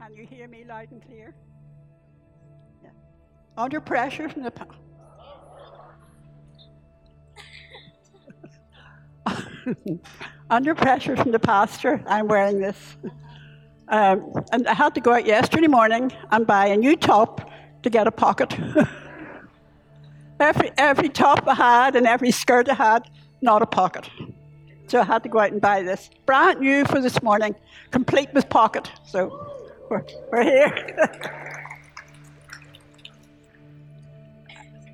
Can you hear me loud and clear? Yeah. Under pressure from the. Under pressure from the pastor, I'm wearing this. Um, and I had to go out yesterday morning and buy a new top to get a pocket. every, every top I had and every skirt I had, not a pocket. So I had to go out and buy this. Brand new for this morning, complete with pocket. So we're, here.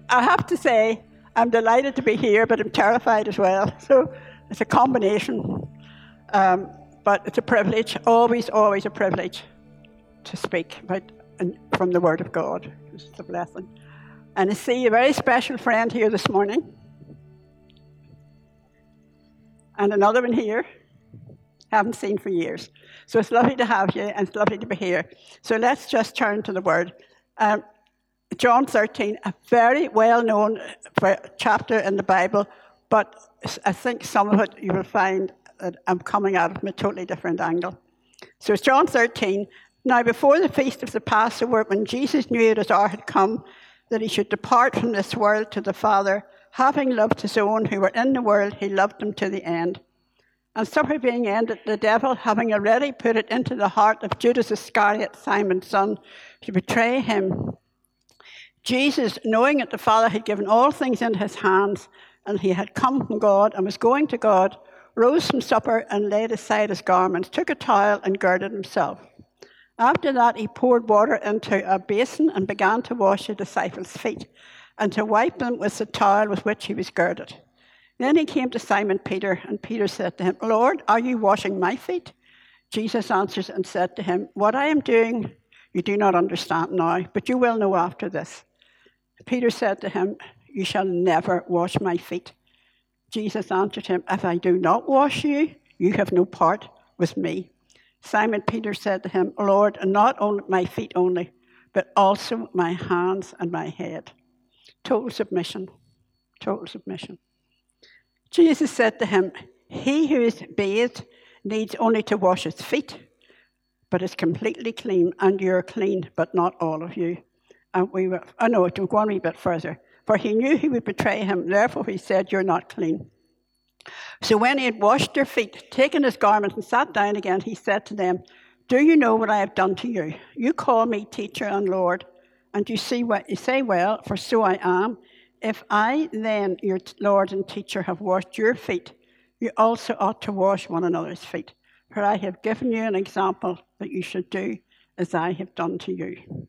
I have to say, I'm delighted to be here, but I'm terrified as well. So it's a combination. Um, but it's a privilege, always, always a privilege to speak about, from the Word of God. It's a blessing. And I see a very special friend here this morning. And another one here. Haven't seen for years. So it's lovely to have you and it's lovely to be here. So let's just turn to the Word. Um, John 13, a very well known chapter in the Bible, but I think some of it you will find that I'm coming at it from a totally different angle. So it's John 13. Now, before the feast of the Passover, when Jesus knew that his hour had come, that he should depart from this world to the Father, having loved his own who were in the world, he loved them to the end. And supper being ended, the devil, having already put it into the heart of Judas Iscariot, Simon's son, to betray him, Jesus, knowing that the Father had given all things into his hands, and he had come from God and was going to God, rose from supper and laid aside his garments, took a towel and girded himself. After that, he poured water into a basin and began to wash the disciples' feet and to wipe them with the towel with which he was girded. Then he came to Simon Peter, and Peter said to him, Lord, are you washing my feet? Jesus answered and said to him, What I am doing you do not understand now, but you will know after this. Peter said to him, You shall never wash my feet. Jesus answered him, If I do not wash you, you have no part with me. Simon Peter said to him, Lord, not only my feet only, but also my hands and my head. Total submission. Total submission. Jesus said to him, He who is bathed needs only to wash his feet, but is completely clean, and you're clean, but not all of you. And we were, oh no, to go on a bit further. For he knew he would betray him, therefore he said, You're not clean. So when he had washed their feet, taken his garments, and sat down again, he said to them, Do you know what I have done to you? You call me teacher and Lord, and you see what you say well, for so I am. If I then, your Lord and teacher, have washed your feet, you also ought to wash one another's feet. For I have given you an example that you should do as I have done to you.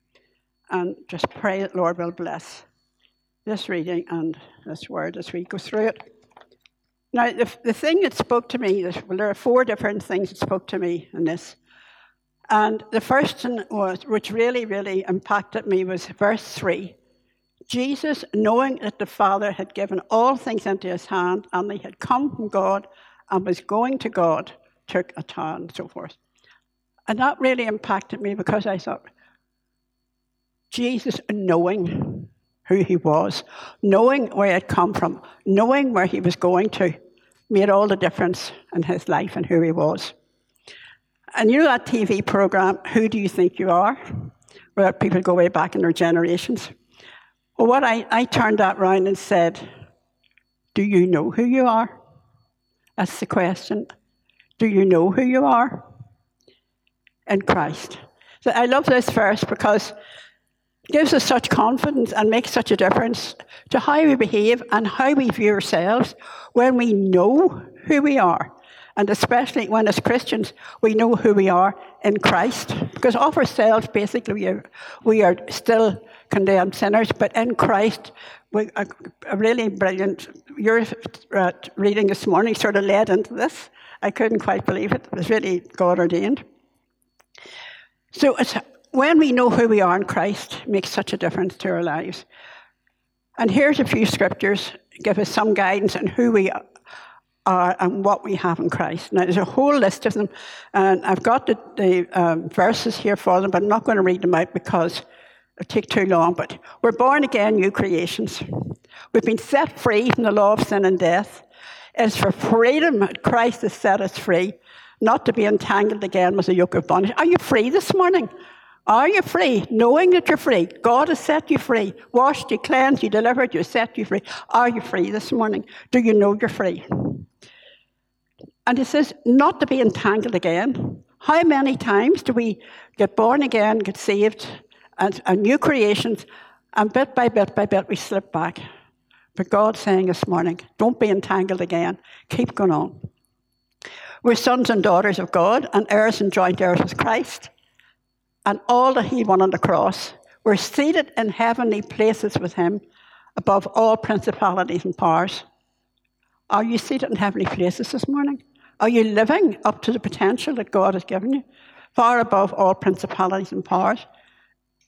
And just pray that Lord will bless this reading and this word as we go through it. Now, the, the thing that spoke to me, well, there are four different things that spoke to me in this. And the first one was, which really, really impacted me, was verse 3. Jesus, knowing that the Father had given all things into his hand and he had come from God and was going to God, took a towel and so forth. And that really impacted me because I thought, Jesus knowing who he was, knowing where he had come from, knowing where he was going to, made all the difference in his life and who he was. And you know that TV program, Who Do You Think You Are? Where people go way back in their generations. Well, what I, I turned that round and said, Do you know who you are? That's the question. Do you know who you are? In Christ. So I love this verse because it gives us such confidence and makes such a difference to how we behave and how we view ourselves when we know who we are. And especially when, as Christians, we know who we are in Christ. Because of ourselves, basically, we are, we are still condemned sinners, but in Christ, we, a, a really brilliant, your uh, reading this morning sort of led into this. I couldn't quite believe it. It was really God ordained. So when we know who we are in Christ, makes such a difference to our lives. And here's a few scriptures give us some guidance on who we are and what we have in Christ. Now, there's a whole list of them, and I've got the, the um, verses here for them, but I'm not going to read them out because it'll take too long. But we're born again, new creations. We've been set free from the law of sin and death. It's for freedom that Christ has set us free. not to be entangled again with a yoke of bondage. Are you free this morning? Are you free? Knowing that you're free. God has set you free. Washed you, cleansed you, delivered you, set you free. Are you free this morning? Do you know you're free? And he says, not to be entangled again. How many times do we get born again, get saved, and, and new creations, and bit by bit by bit we slip back? But God's saying this morning, don't be entangled again. Keep going on. We're sons and daughters of God, and heirs and joint heirs with Christ and all that he won on the cross. We're seated in heavenly places with him above all principalities and powers. Are you seated in heavenly places this morning? Are you living up to the potential that God has given you? Far above all principalities and powers.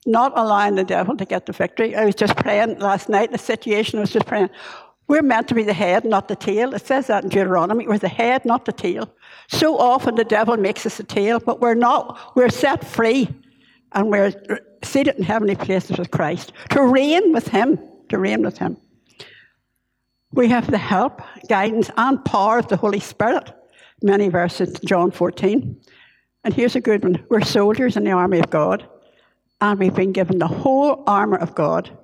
Not allowing the devil to get the victory. I was just praying last night, the situation was just praying. We're meant to be the head, not the tail. It says that in Deuteronomy. We're the head, not the tail. So often the devil makes us a tail, but we're not. We're set free and we're seated in heavenly places with Christ to reign with Him, to reign with Him. We have the help, guidance, and power of the Holy Spirit. Many verses, in John 14. And here's a good one we're soldiers in the army of God, and we've been given the whole armour of God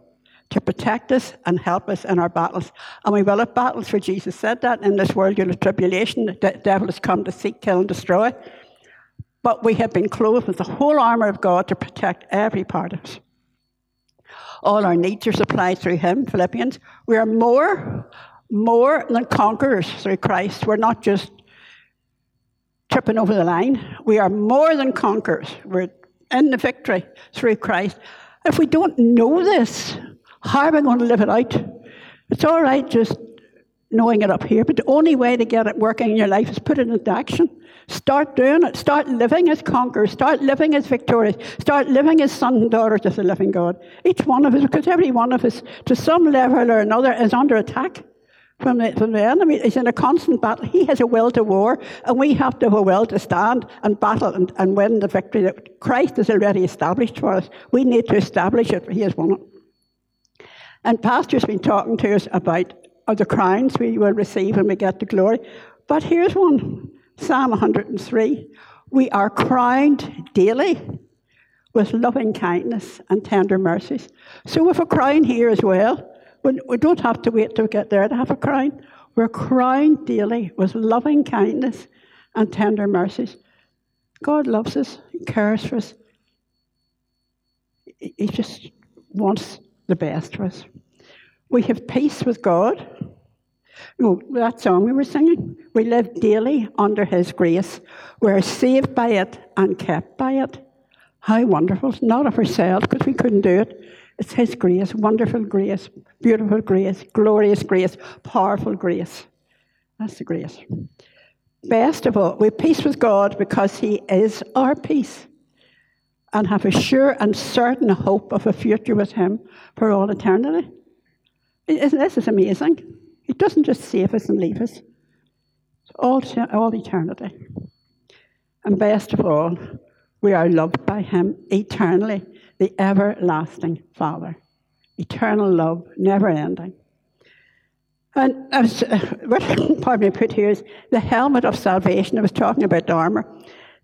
to protect us and help us in our battles. And we will have battles, for Jesus said that in this world, you'll have tribulation. The devil has come to seek, kill, and destroy. But we have been clothed with the whole armour of God to protect every part of us. All our needs are supplied through Him, Philippians. We are more, more than conquerors through Christ. We're not just tripping over the line. We are more than conquerors. We're in the victory through Christ. If we don't know this, how are we going to live it out? It's all right just knowing it up here, but the only way to get it working in your life is put it into action. Start doing it. Start living as conquerors. Start living as victorious. Start living as sons and daughters of the living God. Each one of us, because every one of us, to some level or another, is under attack from the, from the enemy. He's in a constant battle. He has a will to war, and we have to have a will to stand and battle and, and win the victory that Christ has already established for us. We need to establish it. He has won it. And Pastor's been talking to us about the crowns we will receive when we get to glory. But here's one Psalm 103 We are crowned daily with loving kindness and tender mercies. So, with a crown here as well, we don't have to wait to get there to have a crown. We're crowned daily with loving kindness and tender mercies. God loves us, cares for us. He just wants the best for us. We have peace with God no, that song we were singing. We live daily under His grace. We're saved by it and kept by it. How wonderful. Not of ourselves because we couldn't do it. It's His grace, wonderful grace, beautiful grace, glorious grace, powerful grace. That's the grace. Best of all, we peace with God because He is our peace and have a sure and certain hope of a future with Him for all eternity. Isn't this is amazing? He doesn't just save us and leave us, it's all, all eternity. And best of all, we are loved by Him eternally, the everlasting Father. Eternal love, never ending. And uh, what pardon me, put here is the helmet of salvation. I was talking about the armour.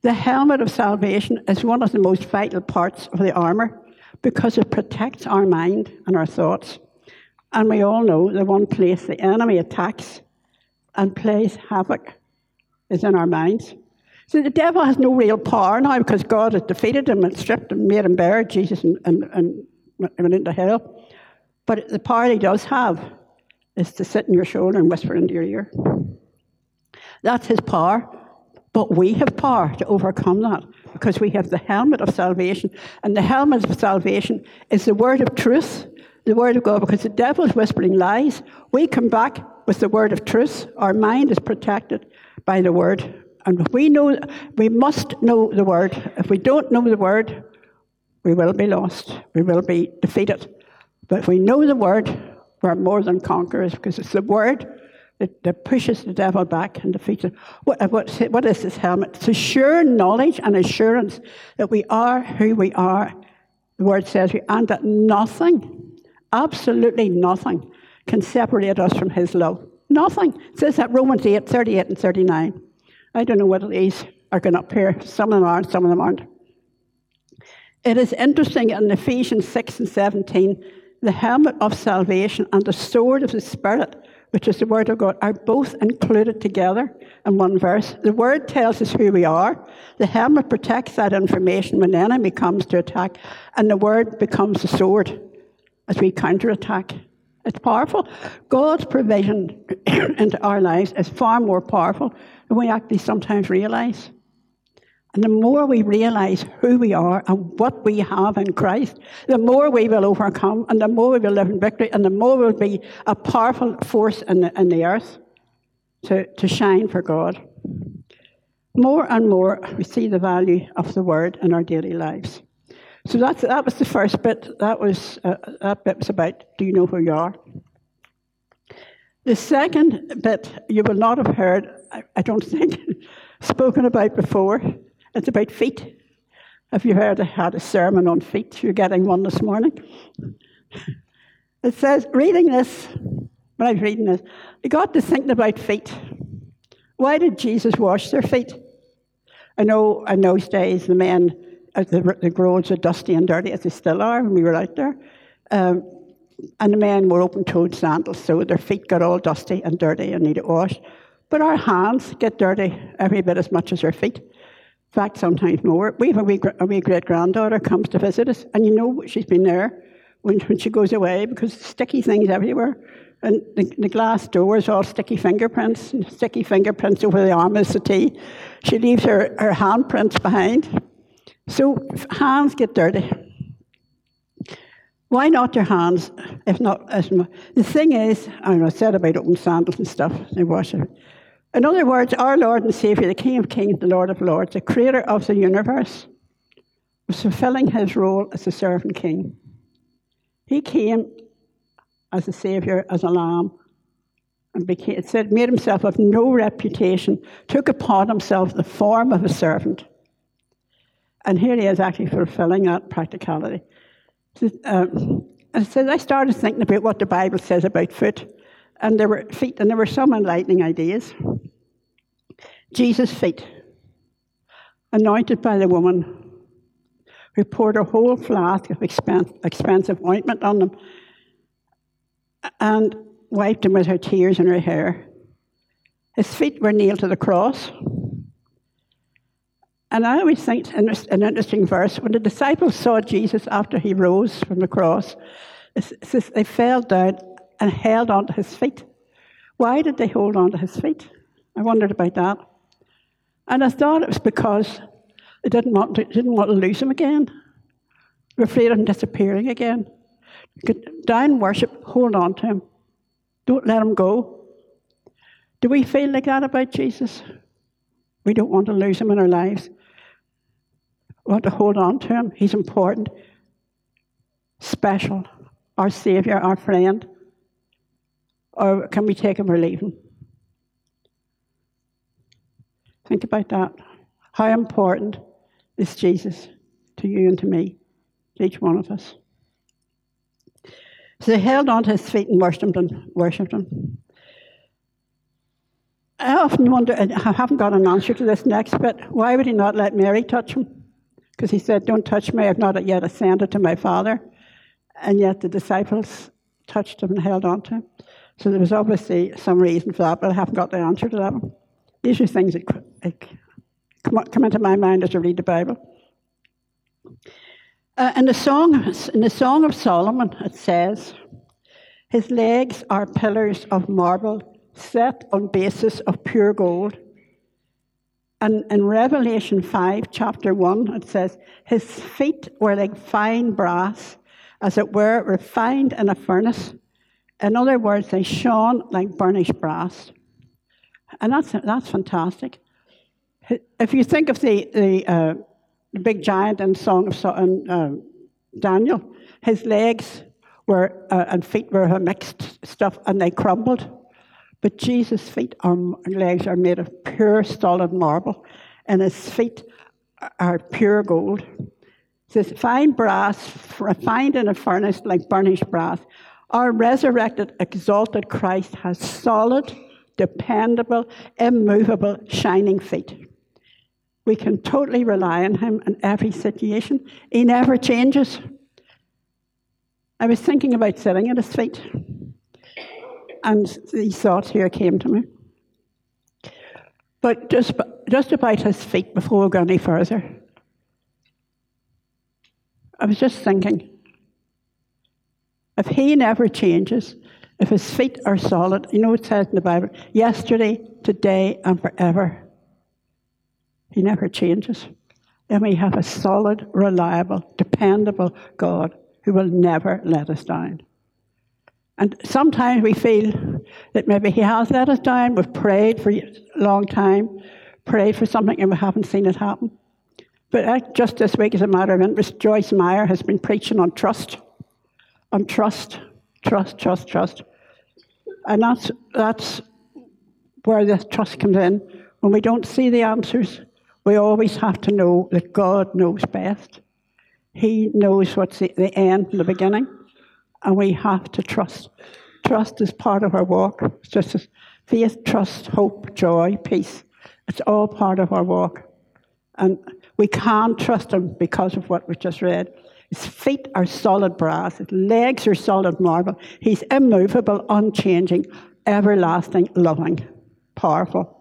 The helmet of salvation is one of the most vital parts of the armour because it protects our mind and our thoughts. And we all know the one place the enemy attacks and plays havoc is in our minds. So the devil has no real power now because God has defeated him and stripped him, made him bear Jesus and, and, and went into hell. But the power he does have is to sit in your shoulder and whisper into your ear. That's his power. But we have power to overcome that because we have the helmet of salvation. And the helmet of salvation is the word of truth the word of God because the devil is whispering lies. We come back with the word of truth. Our mind is protected by the word. And we know we must know the word. If we don't know the word, we will be lost. We will be defeated. But if we know the word, we're more than conquerors because it's the word that, that pushes the devil back and defeats him. What, uh, what, what is this helmet? It's a sure knowledge and assurance that we are who we are. The word says, we, and that nothing Absolutely nothing can separate us from his love. Nothing. It says that Romans 8, 38 and 39. I don't know whether these are going up here. Some of them are, some of them aren't. It is interesting in Ephesians 6 and 17, the helmet of salvation and the sword of the Spirit, which is the Word of God, are both included together in one verse. The Word tells us who we are. The helmet protects that information when the enemy comes to attack, and the Word becomes the sword as we counterattack. It's powerful. God's provision into our lives is far more powerful we actually sometimes realize. And the more we realize who we are and what we have in Christ, the more we will overcome and the more we will live in victory and the more we'll be a powerful force in the, in the earth to, to shine for God. More and more we see the value of the word in our daily lives. So that's, that was the first bit. That was uh, that bit was about do you know who you are? The second bit you will not have heard, I, I don't think, spoken about before. It's about feet. Have you heard I had a sermon on feet? You're getting one this morning. It says, reading this, when I was reading this, I got to thinking about feet. Why did Jesus wash their feet? I know in those days the men, uh, the, the roads are dusty and dirty, as they still are when we were out there. Um, and the men wore open toed sandals, so their feet got all dusty and dirty and needed washed. But our hands get dirty every bit as much as our feet. In fact, sometimes more. We have a wee, a wee great granddaughter comes to visit us, and you know she's been there when, when she goes away because sticky things everywhere. And the, the glass doors all sticky fingerprints, and sticky fingerprints over the arm of the settee. She leaves her, her handprints behind. So hands get dirty. Why not your hands? If not, if not the thing is, I, know, I said about open sandals and stuff. They wash it. In other words, our Lord and Savior, the King of Kings, the Lord of Lords, the Creator of the universe, was fulfilling His role as a servant King. He came as a Savior, as a Lamb, and became, said, made himself of no reputation, took upon himself the form of a servant. And here he is actually fulfilling that practicality. Um, and so I started thinking about what the Bible says about foot, and there were feet, and there were some enlightening ideas. Jesus' feet, anointed by the woman who poured a whole flask of expensive ointment on them and wiped them with her tears and her hair. His feet were nailed to the cross. And I always think an interesting verse when the disciples saw Jesus after he rose from the cross, they fell down and held onto his feet. Why did they hold on to his feet? I wondered about that. And I thought it was because they didn't want to, didn't want to lose him again. They were afraid of him disappearing again. Down worship, hold on to him. Don't let him go. Do we feel like that about Jesus? We don't want to lose him in our lives. We want to hold on to him. He's important, special, our Savior, our friend. Or can we take him or leave him? Think about that. How important is Jesus to you and to me, to each one of us? So they held on to his feet and worshipped him. Worshipped him. I often wonder, I haven't got an answer to this next bit, why would he not let Mary touch him? Because he said, Don't touch me, I've not yet ascended to my Father. And yet the disciples touched him and held on to him. So there was obviously some reason for that, but I haven't got the answer to that. These are things that come into my mind as I read the Bible. Uh, in, the song, in the Song of Solomon, it says, His legs are pillars of marble set on basis of pure gold. And in Revelation 5, chapter 1, it says, His feet were like fine brass, as it were, refined in a furnace. In other words, they shone like burnished brass. And that's, that's fantastic. If you think of the, the, uh, the big giant in Song of uh, Daniel, his legs were uh, and feet were mixed stuff and they crumbled. But Jesus' feet and legs are made of pure solid marble, and his feet are pure gold. Says, fine brass, refined in a furnace like burnished brass. Our resurrected, exalted Christ has solid, dependable, immovable, shining feet. We can totally rely on Him in every situation. He never changes. I was thinking about sitting at His feet, and these thoughts here came to me. But just, just about His feet, before we go any further, I was just thinking if He never changes, if His feet are solid, you know it says in the Bible, yesterday, today, and forever. He never changes. And we have a solid, reliable, dependable God who will never let us down. And sometimes we feel that maybe He has let us down. We've prayed for a long time, prayed for something, and we haven't seen it happen. But uh, just this week, as a matter of interest, Joyce Meyer has been preaching on trust, on trust, trust, trust, trust. And that's, that's where this trust comes in. When we don't see the answers, we always have to know that God knows best. He knows what's the, the end and the beginning, and we have to trust. Trust is part of our walk. It's just faith, trust, hope, joy, peace. It's all part of our walk. And we can't trust him because of what we just read. His feet are solid brass, his legs are solid marble. He's immovable, unchanging, everlasting, loving, powerful.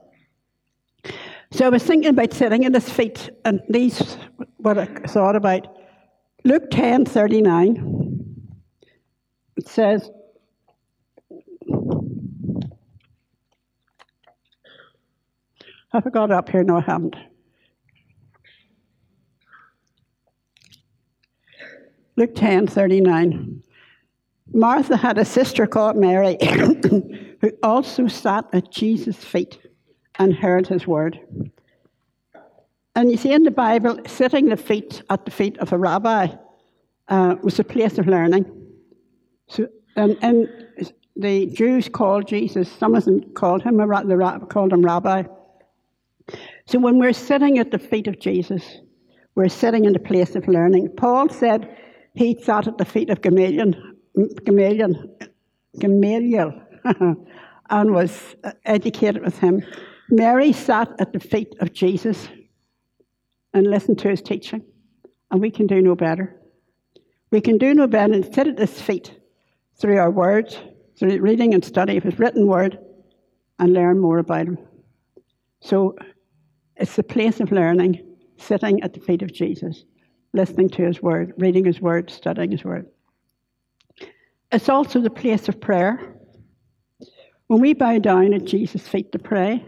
So I was thinking about sitting at his feet, and these what I thought about. Luke ten thirty nine. It says, Have I got up here? No, I haven't. Luke ten thirty nine. Martha had a sister called Mary who also sat at Jesus' feet and heard his word. And you see in the Bible, sitting the feet at the feet of a rabbi uh, was a place of learning. So, and, and the Jews called Jesus, some of them called him, the, called him rabbi. So when we're sitting at the feet of Jesus, we're sitting in the place of learning. Paul said he sat at the feet of Gamaliel, Gamaliel, Gamaliel and was uh, educated with him. Mary sat at the feet of Jesus and listened to his teaching, and we can do no better. We can do no better than sit at his feet through our words, through reading and study of his written word, and learn more about him. So it's the place of learning, sitting at the feet of Jesus, listening to his word, reading his word, studying his word. It's also the place of prayer. When we bow down at Jesus' feet to pray,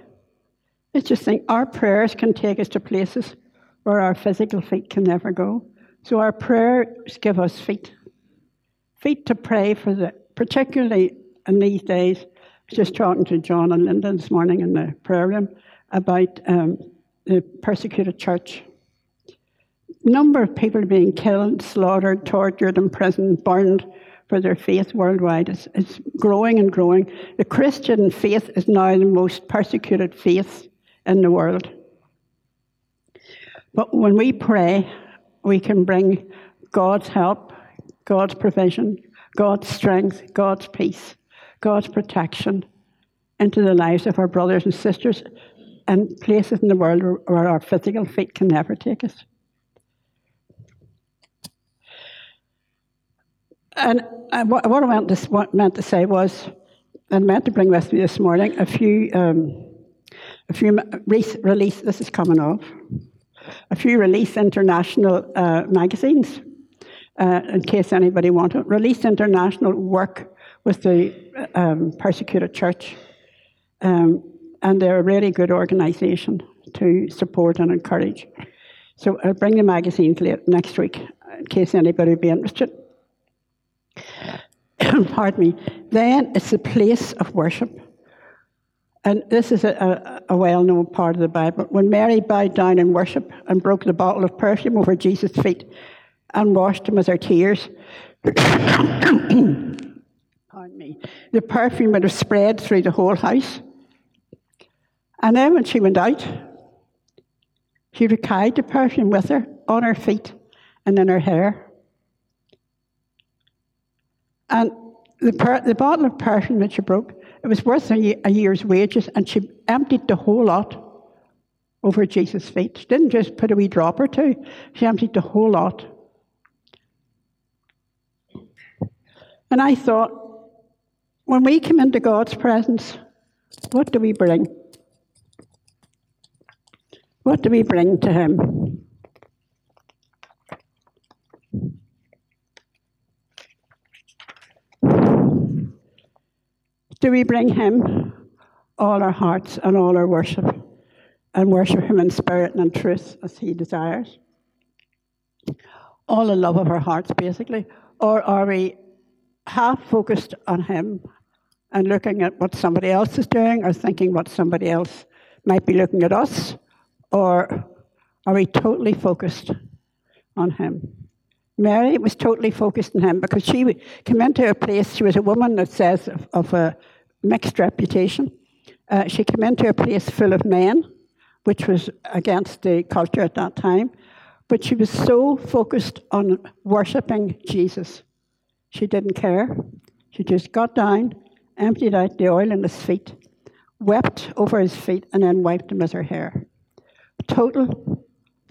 it's just think our prayers can take us to places where our physical feet can never go. So our prayers give us feet. Feet to pray for the, particularly in these days. I was just talking to John and Linda this morning in the prayer room about um, the persecuted church. Number of people being killed, slaughtered, tortured, imprisoned, burned for their faith worldwide is, growing and growing. The Christian faith is now the most persecuted faith in the world. But when we pray, we can bring God's help, God's provision, God's strength, God's peace, God's protection into the lives of our brothers and sisters and places in the world where our physical feet can never take us. And what I meant to, meant to say was, I meant to bring with me this morning a few um, a few release, this is coming off, a few Release International uh, magazines, uh, in case anybody wanted. Release International work with the um, persecuted church, um, and they're a really good organisation to support and encourage. So I'll bring the magazines late next week in case anybody would be interested. Pardon me. Then it's a place of worship. And this is a, a, a well known part of the Bible. When Mary bowed down in worship and broke the bottle of perfume over Jesus' feet and washed him with her tears, pardon me, the perfume would have spread through the whole house. And then when she went out, she carried the perfume with her on her feet and in her hair. And the, per- the bottle of perfume that she broke it was worth a, a year's wages, and she emptied the whole lot over Jesus' feet. She didn't just put a wee drop or two, she emptied the whole lot. And I thought, when we come into God's presence, what do we bring? What do we bring to Him? Do we bring Him all our hearts and all our worship and worship Him in spirit and in truth as He desires? All the love of our hearts, basically. Or are we half focused on Him and looking at what somebody else is doing or thinking what somebody else might be looking at us? Or are we totally focused on Him? Mary was totally focused on Him because she came into a place, she was a woman that says of, of a mixed reputation. Uh, she came into a place full of men, which was against the culture at that time, but she was so focused on worshipping Jesus. She didn't care. She just got down, emptied out the oil in his feet, wept over his feet, and then wiped them with her hair. Total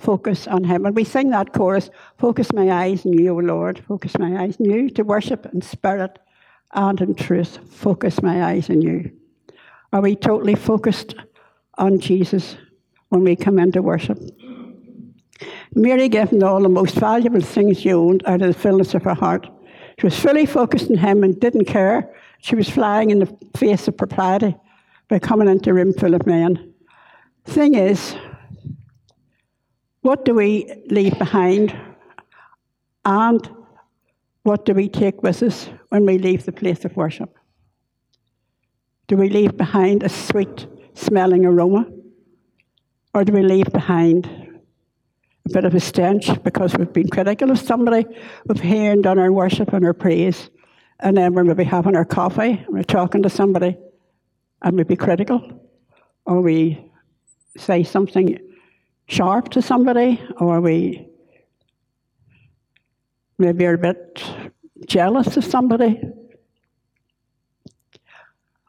focus on him. And we sing that chorus Focus my eyes on you, O Lord. Focus my eyes on you to worship in spirit and in truth, focus my eyes on you? Are we totally focused on Jesus when we come into worship? Mary gave him all the most valuable things she owned out of the fullness of her heart. She was fully focused on him and didn't care. She was flying in the face of propriety by coming into a room full of men. Thing is, what do we leave behind? And what do we take with us when we leave the place of worship? Do we leave behind a sweet smelling aroma? Or do we leave behind a bit of a stench because we've been critical of somebody, we've heard done our worship and our praise, and then we're maybe having our coffee and we're talking to somebody and we be critical? Or we say something sharp to somebody, or we maybe are a bit jealous of somebody?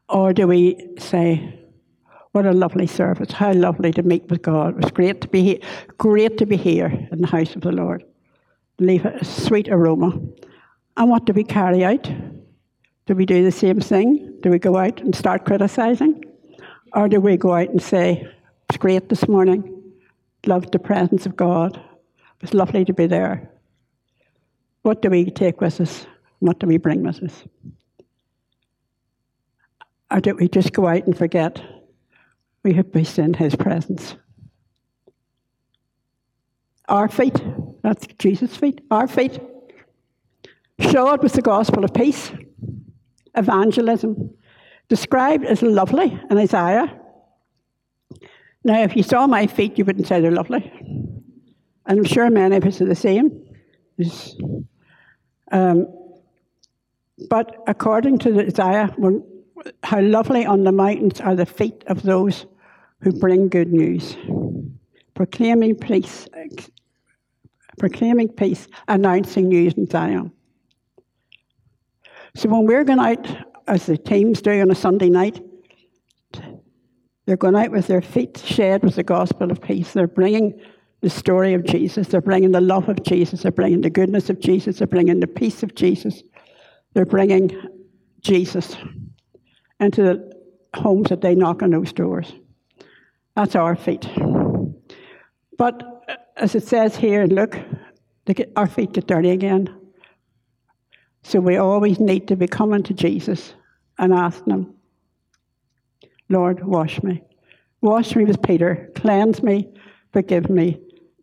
Or do we say, what a lovely service, how lovely to meet with God. It was great to be here, great to be here in the house of the Lord. Leave a sweet aroma. And what do we carry out? Do we do the same thing? Do we go out and start criticizing? Or do we go out and say, It's great this morning, loved the presence of God, it was lovely to be there. What do we take with us? What do we bring with us? Or do we just go out and forget we have been in His presence? Our feet, that's Jesus' feet, our feet, shod with the gospel of peace, evangelism, described as lovely in Isaiah. Now, if you saw my feet, you wouldn't say they're lovely. And I'm sure many of us are the same. Um, but according to Isaiah, how lovely on the mountains are the feet of those who bring good news, proclaiming peace, proclaiming peace, announcing news in Zion. So when we're going out, as the teams do on a Sunday night, they're going out with their feet shed with the gospel of peace. They're bringing the story of Jesus. They're bringing the love of Jesus. They're bringing the goodness of Jesus. They're bringing the peace of Jesus. They're bringing Jesus into the homes that they knock on those doors. That's our feet. But uh, as it says here, look, get, our feet get dirty again. So we always need to be coming to Jesus and asking Him, Lord, wash me. Wash me with Peter. Cleanse me. Forgive me.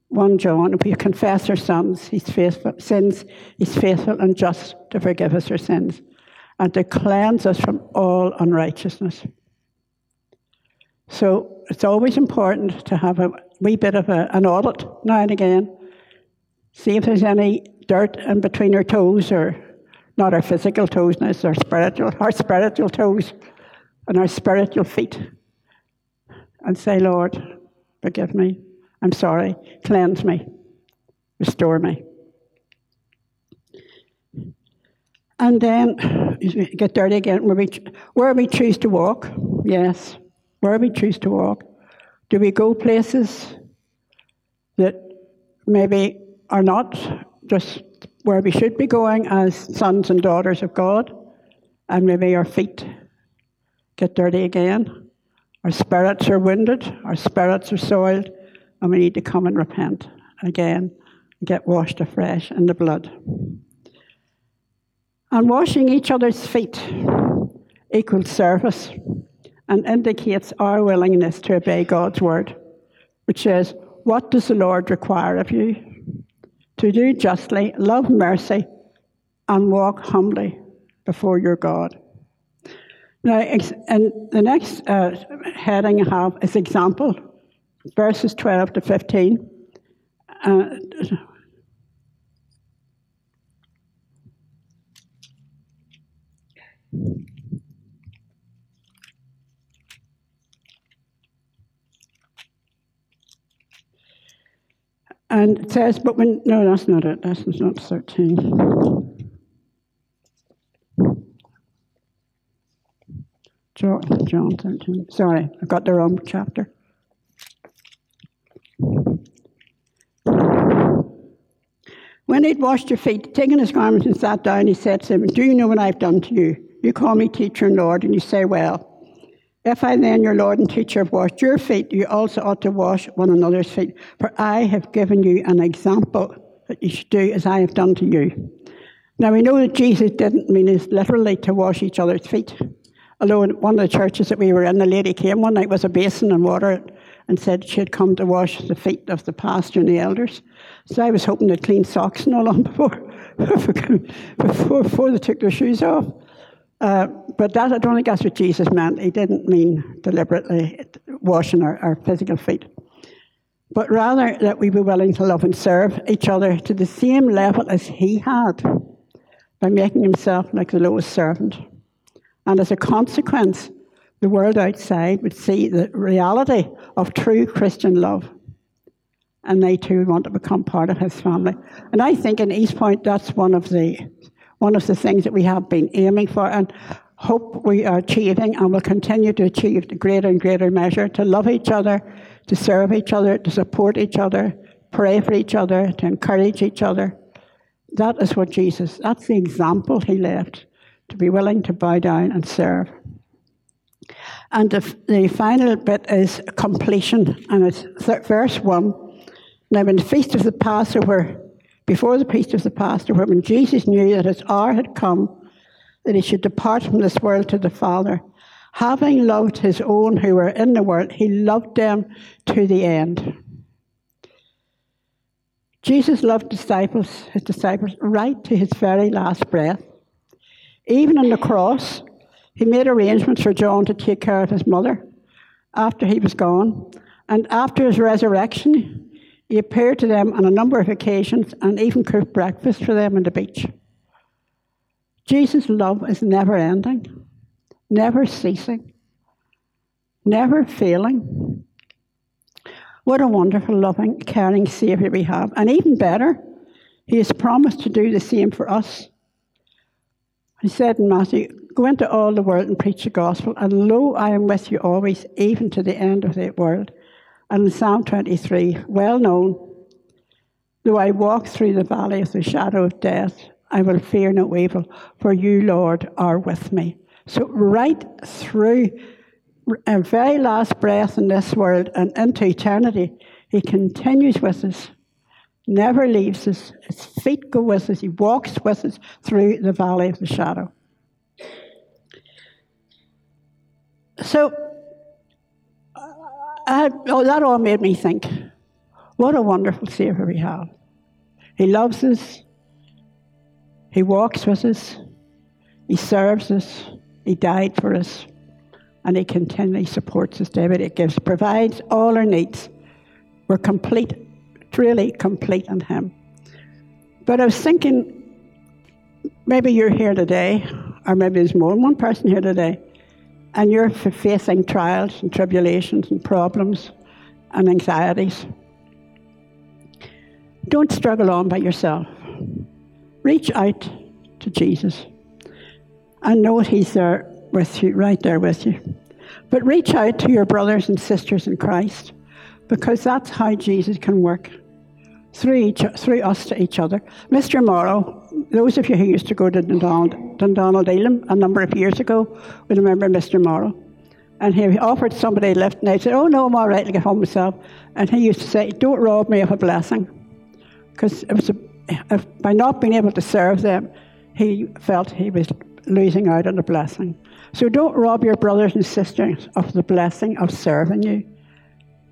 1 John, if we confess our sins, he's faithful, sins, he's faithful and just to forgive us our sins and to cleanse us from all unrighteousness. So it's always important to have a wee bit of a, an audit now and again, see if there's any dirt in between our toes, or not our physical toes, it's our spiritual, our spiritual toes and our spiritual feet, and say, Lord, forgive me. I'm sorry, cleanse me, restore me. And then get dirty again. Where we, where we choose to walk, yes. Where we choose to walk. Do we go places that maybe are not just where we should be going as sons and daughters of God? And maybe our feet get dirty again. Our spirits are wounded, our spirits are soiled, and we need to come and repent again and get washed afresh in the blood. And washing each other's feet equals service and indicates our willingness to obey God's word, which says, What does the Lord require of you? To do justly, love mercy, and walk humbly before your God. Now, and the next uh, heading I have is example, verses 12 to 15. Uh, and it says, but when, no, that's not it, that's not 13. John, John 13. Sorry, I got the wrong chapter. When he'd washed your feet, taken his garments and sat down, he said to them, Do you know what I've done to you? You call me teacher and Lord, and you say, Well, if I then, your Lord and teacher, have washed your feet, you also ought to wash one another's feet. For I have given you an example that you should do as I have done to you. Now we know that Jesus didn't mean this literally to wash each other's feet. Although one of the churches that we were in, the lady came one night with a basin and water and said she'd come to wash the feet of the pastor and the elders. So I was hoping to clean socks and all on before, before, before they took their shoes off. Uh, but that, I don't think that's what Jesus meant. He didn't mean deliberately washing our, our physical feet. But rather that we be willing to love and serve each other to the same level as he had by making himself like the lowest servant. And as a consequence, the world outside would see the reality of true Christian love. And they too want to become part of his family. And I think in East Point, that's one of the one of the things that we have been aiming for and hope we are achieving and will continue to achieve the greater and greater measure to love each other, to serve each other, to support each other, pray for each other, to encourage each other. That is what Jesus, that's the example he left to be willing to bow down and serve. And the, the final bit is completion, and it's th- verse 1. Now, when the feast of the Passover, before the feast of the Passover, when Jesus knew that his hour had come, that he should depart from this world to the Father, having loved his own who were in the world, he loved them to the end. Jesus loved disciples, his disciples, right to his very last breath. Even on the cross, he made arrangements for John to take care of his mother after he was gone. And after his resurrection, he appeared to them on a number of occasions and even cooked breakfast for them on the beach. Jesus' love is never ending, never ceasing, never failing. What a wonderful, loving, caring Saviour we have. And even better, He has promised to do the same for us. He said in Matthew, Go into all the world and preach the gospel, and lo, I am with you always, even to the end of the world. And in Psalm 23, well known, though I walk through the valley of the shadow of death, I will fear no evil, for you, Lord, are with me. So, right through our very last breath in this world and into eternity, He continues with us never leaves us. His feet go with us. He walks with us through the valley of the shadow. So, I, oh, that all made me think what a wonderful Savior we have. He loves us, He walks with us, He serves us, He died for us, and He continually supports us. David, it gives, provides all our needs. We're complete really complete in Him. But I was thinking, maybe you're here today, or maybe there's more than one person here today, and you're facing trials and tribulations and problems and anxieties. Don't struggle on by yourself. Reach out to Jesus. and know He's there with you, right there with you. But reach out to your brothers and sisters in Christ because that's how Jesus can work through, each, through us to each other. Mr. Morrow, those of you who used to go to Dundonald, Dundonald Elim a number of years ago would remember Mr. Morrow. And he offered somebody a lift, and they said, Oh, no, I'm all right, I'll get home myself. And he used to say, Don't rob me of a blessing. Because it was by not being able to serve them, he felt he was losing out on a blessing. So don't rob your brothers and sisters of the blessing of serving you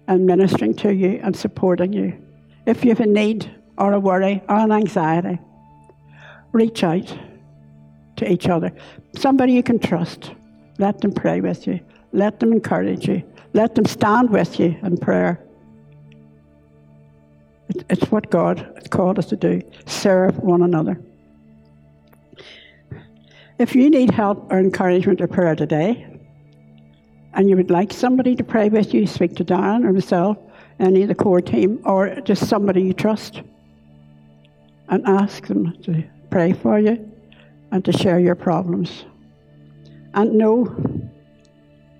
and ministering to you and supporting you. If you have a need or a worry or an anxiety, reach out to each other. Somebody you can trust. Let them pray with you. Let them encourage you. Let them stand with you in prayer. It's what God has called us to do serve one another. If you need help or encouragement or prayer today, and you would like somebody to pray with you, speak to Diane or myself, any of the core team, or just somebody you trust, and ask them to pray for you and to share your problems. And know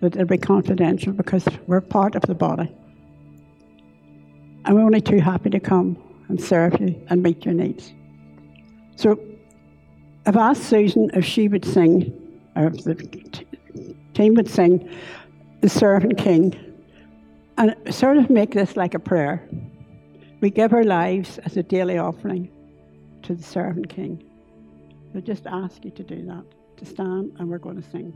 that it'll be confidential because we're part of the body. And we're only too happy to come and serve you and meet your needs. So I've asked Susan if she would sing, or if the team would sing, The Servant King, and sort of make this like a prayer. We give our lives as a daily offering to the Servant King. I just ask you to do that, to stand, and we're going to sing.